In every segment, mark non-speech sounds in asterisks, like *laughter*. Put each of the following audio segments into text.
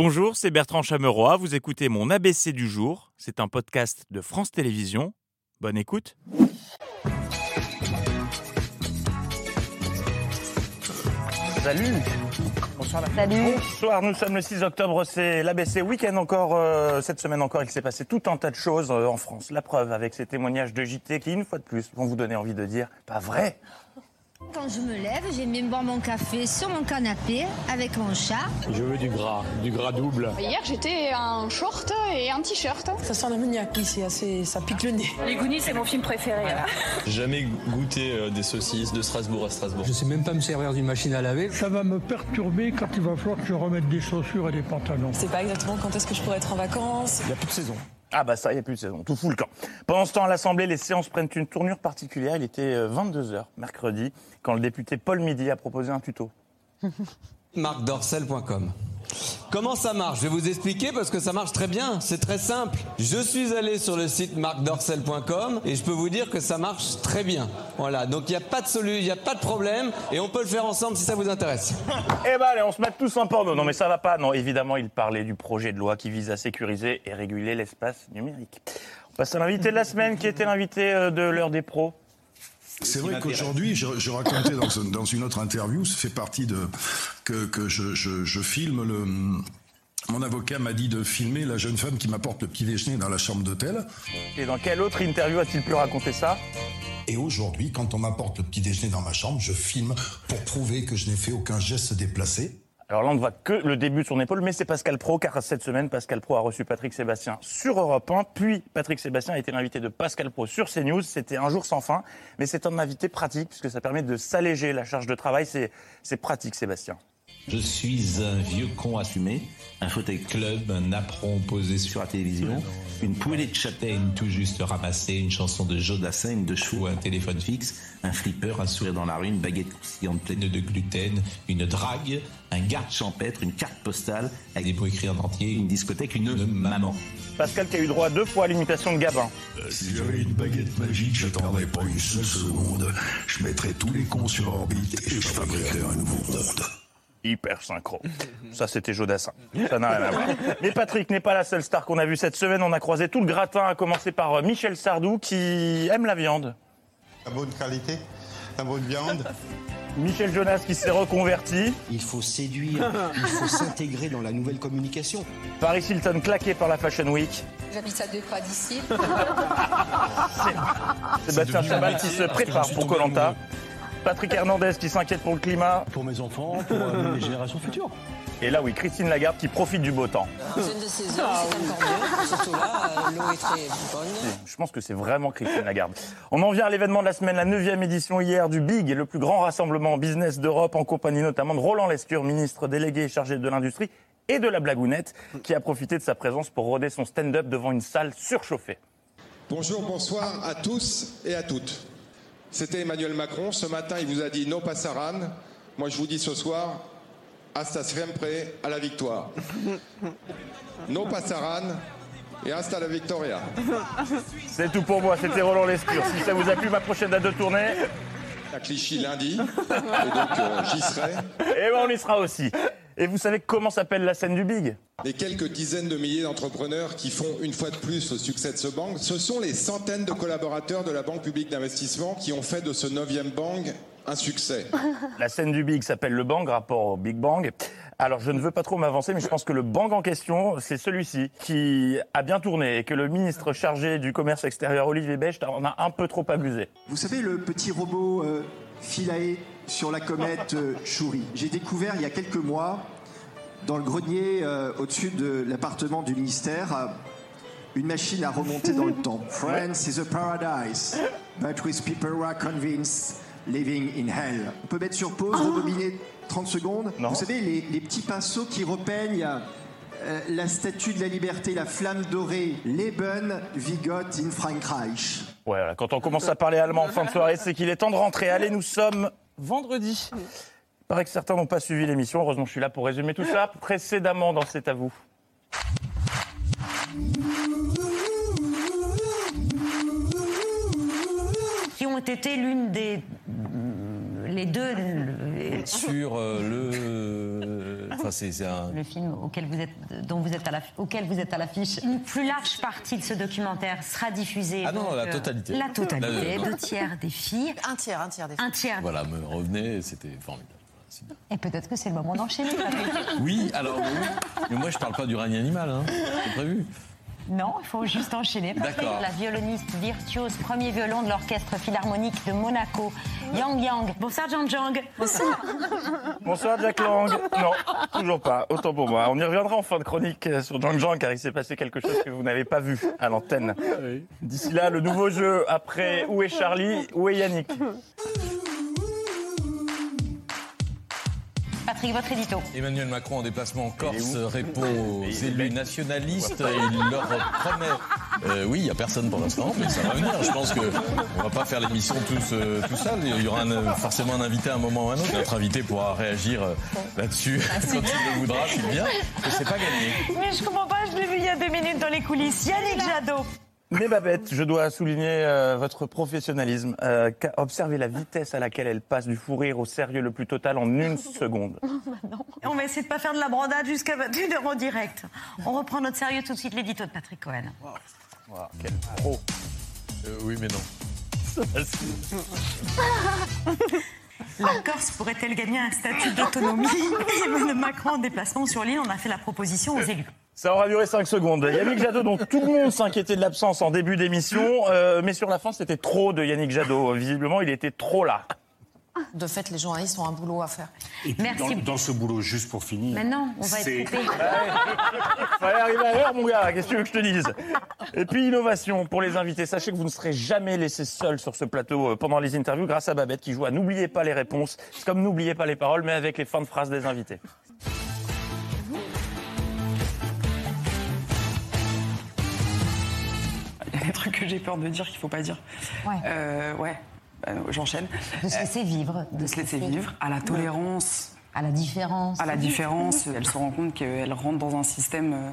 Bonjour, c'est Bertrand Chameroy. Vous écoutez mon ABC du jour. C'est un podcast de France Télévisions. Bonne écoute. Salut Bonsoir. Salut. Bonsoir, nous sommes le 6 octobre, c'est l'ABC Week-end encore. euh, cette semaine encore, il s'est passé tout un tas de choses euh, en France. La preuve avec ces témoignages de JT qui, une fois de plus, vont vous donner envie de dire « pas vrai ». Quand je me lève, j'aime bien boire mon café sur mon canapé avec mon chat. Je veux du gras, du gras double. Hier, j'étais en short et un t-shirt. Ça sent l'ammoniaque, oui, c'est assez, ça pique le nez. Les Goonies, c'est mon film préféré. Jamais goûté euh, des saucisses de Strasbourg à Strasbourg. Je sais même pas me servir d'une machine à laver. Ça va me perturber quand il va falloir que je remette des chaussures et des pantalons. Je sais pas exactement quand est-ce que je pourrais être en vacances. Il n'y a plus de saison. Ah bah ça, il n'y a plus de saison, tout fout le camp. Pendant ce temps, à l'Assemblée, les séances prennent une tournure particulière. Il était 22h mercredi quand le député Paul Midi a proposé un tuto. marcdorcel.com. Comment ça marche? Je vais vous expliquer parce que ça marche très bien, c'est très simple. Je suis allé sur le site marcdorcel.com et je peux vous dire que ça marche très bien. Voilà, donc il n'y a pas de solution, il n'y a pas de problème et on peut le faire ensemble si ça vous intéresse. Eh ben allez, on se met tous en porno. Non mais ça va pas. Non, évidemment, il parlait du projet de loi qui vise à sécuriser et réguler l'espace numérique. On passe à l'invité de la semaine qui était l'invité euh, de l'heure des pros. C'est vrai qu'aujourd'hui, je, je racontais dans, dans, une autre interview, ça fait partie de que, que je, je, je filme le. Mon avocat m'a dit de filmer la jeune femme qui m'apporte le petit déjeuner dans la chambre d'hôtel. Et dans quelle autre interview a-t-il pu raconter ça? Et aujourd'hui, quand on m'apporte le petit déjeuner dans ma chambre, je filme pour prouver que je n'ai fait aucun geste déplacé. Alors là, on ne voit que le début de son épaule, mais c'est Pascal Pro, car cette semaine, Pascal Pro a reçu Patrick Sébastien sur Europe 1, puis Patrick Sébastien a été l'invité de Pascal Pro sur CNews. C'était un jour sans fin, mais c'est un invité pratique, puisque ça permet de s'alléger la charge de travail. C'est pratique, Sébastien. Je suis un vieux con assumé, un fauteuil club, un apron posé sur la télévision, une poêlée de châtaigne tout juste ramassée, une chanson de Jodassin, une de chevaux, un téléphone fixe, un flipper, un sourire dans la rue, une baguette croustillante pleine de gluten, une drague, un garde champêtre, une carte postale avec des mots écrits en entier, une discothèque, une maman. Pascal qui a eu droit deux fois à l'imitation de Gabin. Euh, si j'avais une baguette magique, je n'attendrais pas une seule seconde. Je mettrais tous les cons sur orbite et je fabriquerais un nouveau monde hyper synchro. *laughs* Ça, c'était Jodassin. Ça n'a rien à voir. Mais Patrick n'est pas la seule star qu'on a vue cette semaine. On a croisé tout le gratin, à commencer par euh, Michel Sardou, qui aime la viande. La bonne qualité, la bonne viande. *laughs* Michel Jonas qui s'est reconverti. Il faut séduire, il faut *laughs* s'intégrer dans la nouvelle communication. Paris Hilton claqué par la Fashion Week. J'habite à deux pas d'ici. Sébastien Chabal qui se prépare pour Colanta. Patrick Hernandez qui s'inquiète pour le climat. Pour mes enfants, pour euh, les générations futures. Et là, oui, Christine Lagarde qui profite du beau temps. Jeune de saison, c'est encore mieux. Surtout là, euh, l'eau est très bonne. Je pense que c'est vraiment Christine Lagarde. On en vient à l'événement de la semaine, la 9e édition hier du BIG, le plus grand rassemblement business d'Europe, en compagnie notamment de Roland Lescure, ministre délégué chargé de l'industrie et de la blagounette, qui a profité de sa présence pour roder son stand-up devant une salle surchauffée. Bonjour, bonsoir à tous et à toutes. C'était Emmanuel Macron. Ce matin, il vous a dit non passaran. Moi, je vous dis ce soir, hasta siempre à la victoire. *laughs* No passaran et hasta la victoria. C'est tout pour moi. C'était Roland Lescure. Si ça vous a plu, ma prochaine date de tournée. À Clichy lundi. Et donc, euh, j'y serai. Et ben, on y sera aussi. Et vous savez comment s'appelle la scène du Big? Les quelques dizaines de milliers d'entrepreneurs qui font une fois de plus le succès de ce banque, ce sont les centaines de collaborateurs de la Banque publique d'investissement qui ont fait de ce neuvième banque un succès. La scène du Big s'appelle le Bang, rapport au Big Bang. Alors je ne veux pas trop m'avancer, mais je pense que le Bang en question, c'est celui-ci qui a bien tourné et que le ministre chargé du commerce extérieur, Olivier Becht, en a un peu trop abusé. Vous savez, le petit robot euh, Philae sur la comète euh, Shuri, j'ai découvert il y a quelques mois, dans le grenier euh, au-dessus de l'appartement du ministère, euh, une machine à remonter dans le *laughs* temps. France is a paradise, but with people who are convinced living in hell. On peut mettre sur pause, rebobiner 30 secondes. Non. Vous savez, les, les petits pinceaux qui repeignent euh, la statue de la liberté, la flamme dorée, Leben, Vigot in Frankreich. Ouais, quand on commence à parler allemand en fin de soirée, c'est qu'il est temps de rentrer. Allez, nous sommes vendredi. Il paraît que certains n'ont pas suivi l'émission. Heureusement, je suis là pour résumer tout ça. Précédemment dans C'est à vous. Qui ont été l'une des. Les deux. Sur euh, le. Enfin, Enfin, c'est c'est un. Le film auquel vous êtes, dont vous êtes à la, auquel vous êtes à l'affiche. Une plus large partie de ce documentaire sera diffusée. Ah non, donc, la euh, totalité. La totalité, La- deux tiers des filles. Un tiers, un tiers des Un tiers. Voilà, me revenez, c'était formidable. Et peut-être que c'est le moment d'enchaîner. Oui, alors oui. Mais moi, je parle pas du règne animal, hein. C'est prévu. Non, il faut juste enchaîner. D'accord. la violoniste virtuose, premier violon de l'orchestre philharmonique de Monaco, Yang Yang. Bonsoir, Jean Jang. Bonsoir. Bonsoir Jack Lang. Non, toujours pas. Autant pour moi. On y reviendra en fin de chronique euh, sur Jang Jang car il s'est passé quelque chose que vous n'avez pas vu à l'antenne. D'ici là, le nouveau jeu après Où est Charlie? Où est Yannick? Patrick, votre édito. Emmanuel Macron en déplacement en Corse répond aux élus nationalistes. Il leur promet. Euh, oui, il n'y a personne pour l'instant, mais ça va venir. Je pense que on va pas faire l'émission tous euh, tout seul. Il y aura un- forcément un invité à un moment ou à un autre. Notre invité pourra réagir euh, là-dessus *laughs* quand il le voudra, c'est bien. C'est pas gagné. Mais je comprends pas, je l'ai vu il y a deux minutes dans les coulisses. Yannick Jadot. Mais Babette, je dois souligner euh, votre professionnalisme. Euh, observez la vitesse à laquelle elle passe du fou rire au sérieux le plus total en une *laughs* seconde. On va essayer de pas faire de la brandade jusqu'à 21h en direct. On reprend notre sérieux tout de suite, l'édito de Patrick Cohen. Wow, quel pro. Euh, oui, mais non. *laughs* La Corse pourrait-elle gagner un statut d'autonomie? *laughs* Emmanuel Macron en déplacement sur l'île, on a fait la proposition aux élus. Ça aura duré 5 secondes. Yannick Jadot, dont tout le monde s'inquiétait de l'absence en début d'émission, euh, mais sur la fin, c'était trop de Yannick Jadot. Visiblement, il était trop là. De fait, les journalistes ont un boulot à faire. Et puis, Merci. dans, dans ce boulot, juste pour finir. Maintenant, on va être coupé. *laughs* Fallait arriver à l'heure, mon gars. Qu'est-ce que tu veux que je te dise? Et puis, innovation pour les invités. Sachez que vous ne serez jamais laissé seul sur ce plateau euh, pendant les interviews grâce à Babette qui joue à N'oubliez pas les réponses. C'est comme N'oubliez pas les paroles, mais avec les fins de phrases des invités. Des trucs que j'ai peur de dire qu'il faut pas dire. Ouais. Euh, ouais, Bah, j'enchaîne. De se laisser vivre. De se laisser vivre, à la tolérance, À la différence. à la différence. Elle se rend compte qu'elle rentre dans un système euh,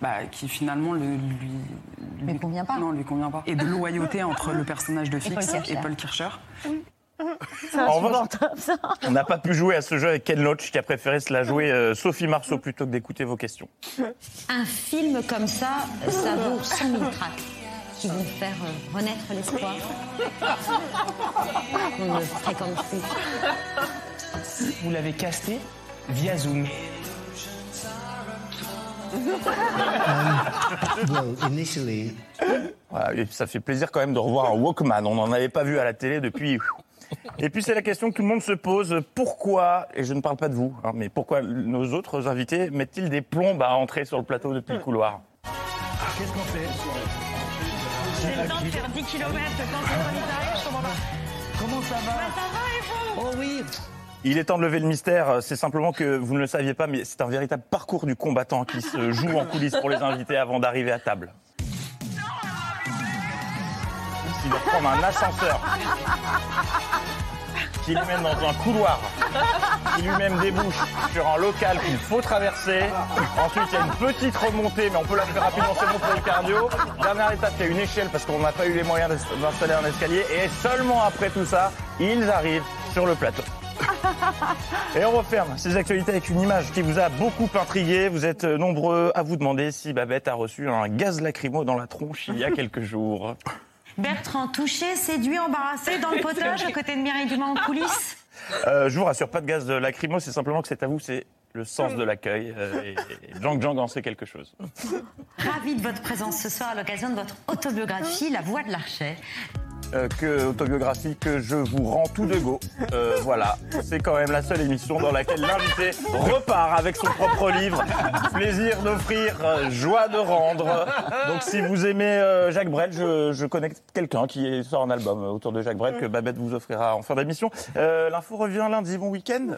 bah, qui finalement le, lui, Lui convient pas. Non, lui convient pas. Et de loyauté entre le personnage de Paul Fix Kircher. et Paul Kircher. En revanche, on n'a pas pu jouer à ce jeu avec Ken Loach qui a préféré se la jouer euh, Sophie Marceau plutôt que d'écouter vos questions. Un film comme ça, ça vaut 100 000 tracts qui vont faire euh, renaître l'espoir. *laughs* On ne fréquente plus. Vous l'avez casté via Zoom. *laughs* Voilà, et ça fait plaisir quand même de revoir un Walkman. On n'en avait pas vu à la télé depuis. Et puis c'est la question que tout le monde se pose pourquoi, et je ne parle pas de vous, hein, mais pourquoi nos autres invités mettent-ils des plombes à entrer sur le plateau depuis le couloir? Qu'est-ce qu'on fait? J'ai le temps de faire 10 km quand on arrive, je comprends pas. Comment ça va Ça va et vous? Oh oui Il est temps de lever le mystère, c'est simplement que vous ne le saviez pas, mais c'est un véritable parcours du combattant qui se joue en coulisses pour les invités avant d'arriver à table. Il doit prendre un ascenseur qui lui mène dans un couloir, qui lui-même débouche sur un local qu'il faut traverser. Ensuite, il y a une petite remontée, mais on peut la faire rapidement, c'est bon pour le cardio. Dernière étape, il y a une échelle parce qu'on n'a pas eu les moyens d'installer un escalier. Et seulement après tout ça, ils arrivent sur le plateau. Et on referme ces actualités avec une image qui vous a beaucoup intrigué. Vous êtes nombreux à vous demander si Babette a reçu un gaz lacrymo dans la tronche il y a quelques jours. Bertrand touché, séduit, embarrassé dans le *laughs* potage à côté de Mireille Dumas en coulisses. *laughs* Euh, je vous rassure, pas de gaz de lacrymo, c'est simplement que c'est à vous, c'est le sens de l'accueil. euh, et, et Jang Jang en sait quelque chose. Ravi de votre présence ce soir à l'occasion de votre autobiographie La Voix de l'Archet. Euh, que autobiographie que je vous rends tout de go. Euh, voilà, c'est quand même la seule émission dans laquelle l'invité repart avec son propre livre. Plaisir d'offrir, euh, joie de rendre. Donc si vous aimez euh, Jacques Brel, je, je connais quelqu'un qui sort un album autour de Jacques Brel que Babette vous offrira en fin d'émission. Euh, L'info revient lundi, bon week-end.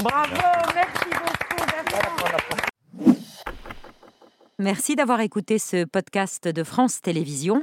Bravo, merci beaucoup. Merci d'avoir écouté ce podcast de France Télévisions.